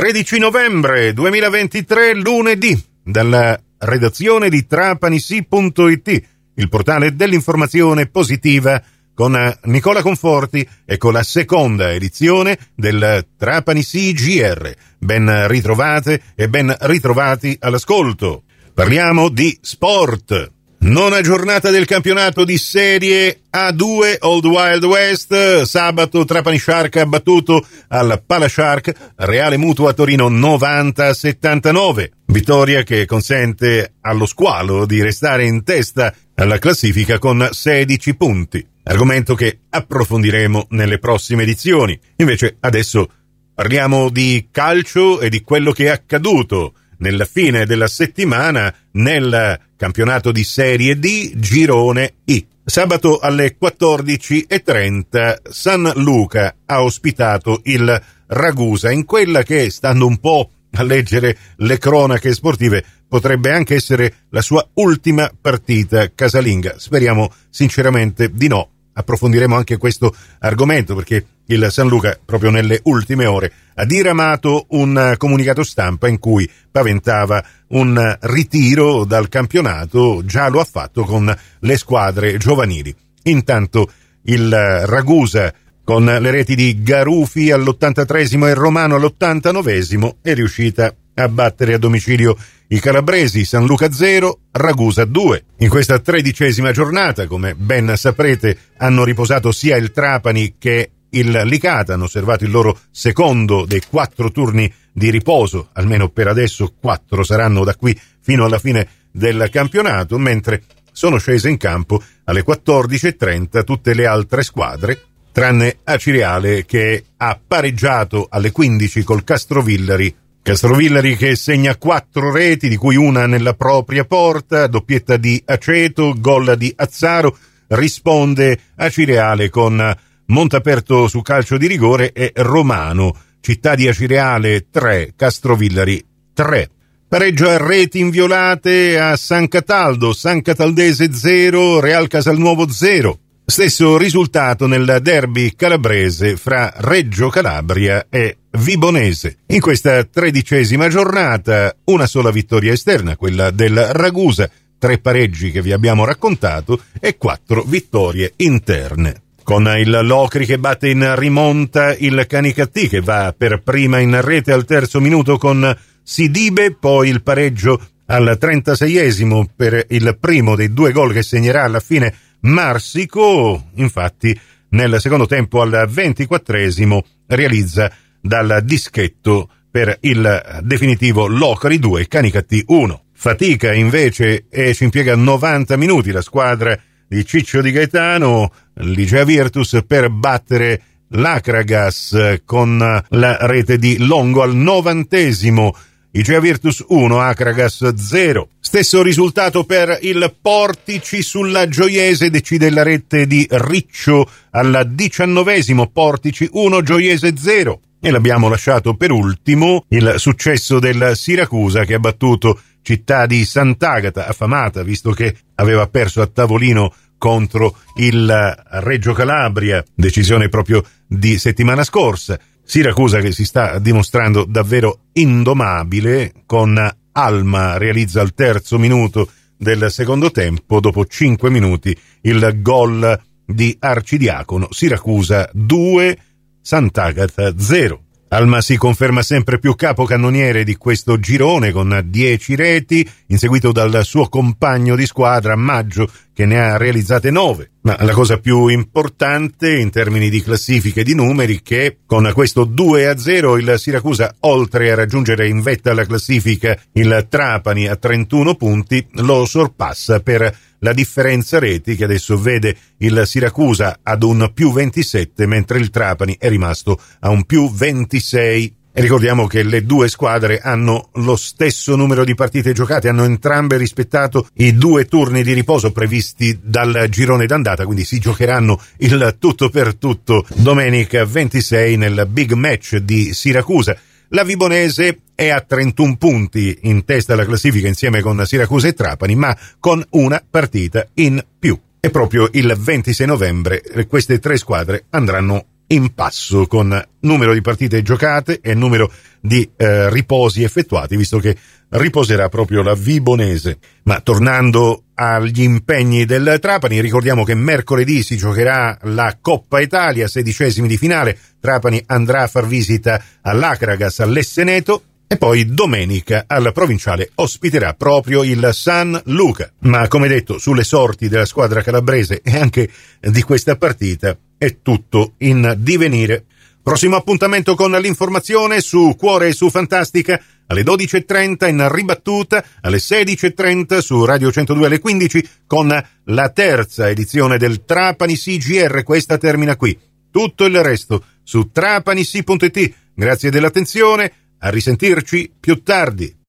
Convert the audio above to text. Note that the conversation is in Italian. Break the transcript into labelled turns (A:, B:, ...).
A: 13 novembre 2023, lunedì, dalla redazione di trapanisi.it, il portale dell'informazione positiva con Nicola Conforti e con la seconda edizione del Trapani CGR. Ben ritrovate e ben ritrovati all'ascolto. Parliamo di sport. Nona giornata del campionato di Serie A2 Old Wild West. Sabato Trapani Shark ha battuto al Pala Shark Reale Mutuo a Torino 90-79. Vittoria che consente allo squalo di restare in testa alla classifica con 16 punti. Argomento che approfondiremo nelle prossime edizioni. Invece adesso parliamo di calcio e di quello che è accaduto nella fine della settimana nel campionato di Serie D Girone I. Sabato alle 14.30 San Luca ha ospitato il Ragusa in quella che, stando un po' a leggere le cronache sportive, potrebbe anche essere la sua ultima partita casalinga. Speriamo sinceramente di no approfondiremo anche questo argomento perché il San Luca proprio nelle ultime ore ha diramato un comunicato stampa in cui paventava un ritiro dal campionato, già lo ha fatto con le squadre giovanili. Intanto il Ragusa con le reti di Garufi all'83 e Romano all'89 è riuscita a battere a domicilio i calabresi San Luca 0, Ragusa 2. In questa tredicesima giornata, come ben saprete, hanno riposato sia il Trapani che il Licata, hanno osservato il loro secondo dei quattro turni di riposo, almeno per adesso quattro saranno da qui fino alla fine del campionato, mentre sono scese in campo alle 14.30 tutte le altre squadre, tranne Acireale che ha pareggiato alle 15 col Castrovillari Castrovillari che segna quattro reti, di cui una nella propria porta, doppietta di Aceto, gol di Azzaro, risponde a Cireale con Montaperto su calcio di rigore e Romano, città di Acireale 3, Castrovillari 3. Pareggio a reti inviolate a San Cataldo, San Cataldese 0, Real Casalnuovo 0. Stesso risultato nel derby calabrese fra Reggio Calabria e Vibonese. In questa tredicesima giornata una sola vittoria esterna, quella del Ragusa, tre pareggi che vi abbiamo raccontato e quattro vittorie interne. Con il Locri che batte in rimonta il Canicattì che va per prima in rete al terzo minuto con Sidibe, poi il pareggio al 36esimo per il primo dei due gol che segnerà alla fine Marsico, infatti, nel secondo tempo al ventiquattresimo realizza dal dischetto per il definitivo Locari 2 Canicatti 1. Fatica invece e ci impiega 90 minuti la squadra di Ciccio Di Gaetano, Ligea Virtus, per battere l'Acragas con la rete di Longo al novantesimo Igea Virtus 1, Acragas 0. Stesso risultato per il Portici sulla Gioiese, decide la rete di Riccio al diciannovesimo, Portici 1, Gioiese 0. E l'abbiamo lasciato per ultimo il successo del Siracusa che ha battuto città di Sant'Agata, affamata, visto che aveva perso a tavolino contro il Reggio Calabria, decisione proprio di settimana scorsa. Siracusa che si sta dimostrando davvero indomabile con Alma realizza al terzo minuto del secondo tempo dopo cinque minuti il gol di Arcidiacono Siracusa 2 Sant'Agata 0 Alma si conferma sempre più capocannoniere di questo girone con 10 reti, inseguito dal suo compagno di squadra Maggio che ne ha realizzate 9. Ma la cosa più importante in termini di classifiche di numeri è che con questo 2 a 0 il Siracusa, oltre a raggiungere in vetta alla classifica il Trapani a 31 punti, lo sorpassa per la differenza reti che adesso vede il Siracusa ad un più 27 mentre il Trapani è rimasto a un più 26. Ricordiamo che le due squadre hanno lo stesso numero di partite giocate, hanno entrambe rispettato i due turni di riposo previsti dal girone d'andata, quindi si giocheranno il tutto per tutto domenica 26 nel big match di Siracusa. La Vibonese è a 31 punti in testa alla classifica insieme con Siracusa e Trapani, ma con una partita in più. E proprio il 26 novembre queste tre squadre andranno in passo con numero di partite giocate e numero di eh, riposi effettuati, visto che riposerà proprio la Vibonese. Ma tornando agli impegni del Trapani, ricordiamo che mercoledì si giocherà la Coppa Italia, sedicesimi di finale. Trapani andrà a far visita all'Acragas, all'Esseneto. E poi domenica al provinciale ospiterà proprio il San Luca. Ma come detto, sulle sorti della squadra calabrese e anche di questa partita è tutto in divenire. Prossimo appuntamento con l'informazione su Cuore e su Fantastica alle 12.30 in ribattuta, alle 16.30 su Radio 102 alle 15 con la terza edizione del Trapani CGR. Questa termina qui. Tutto il resto su trapanissi.it. Grazie dell'attenzione, a risentirci più tardi.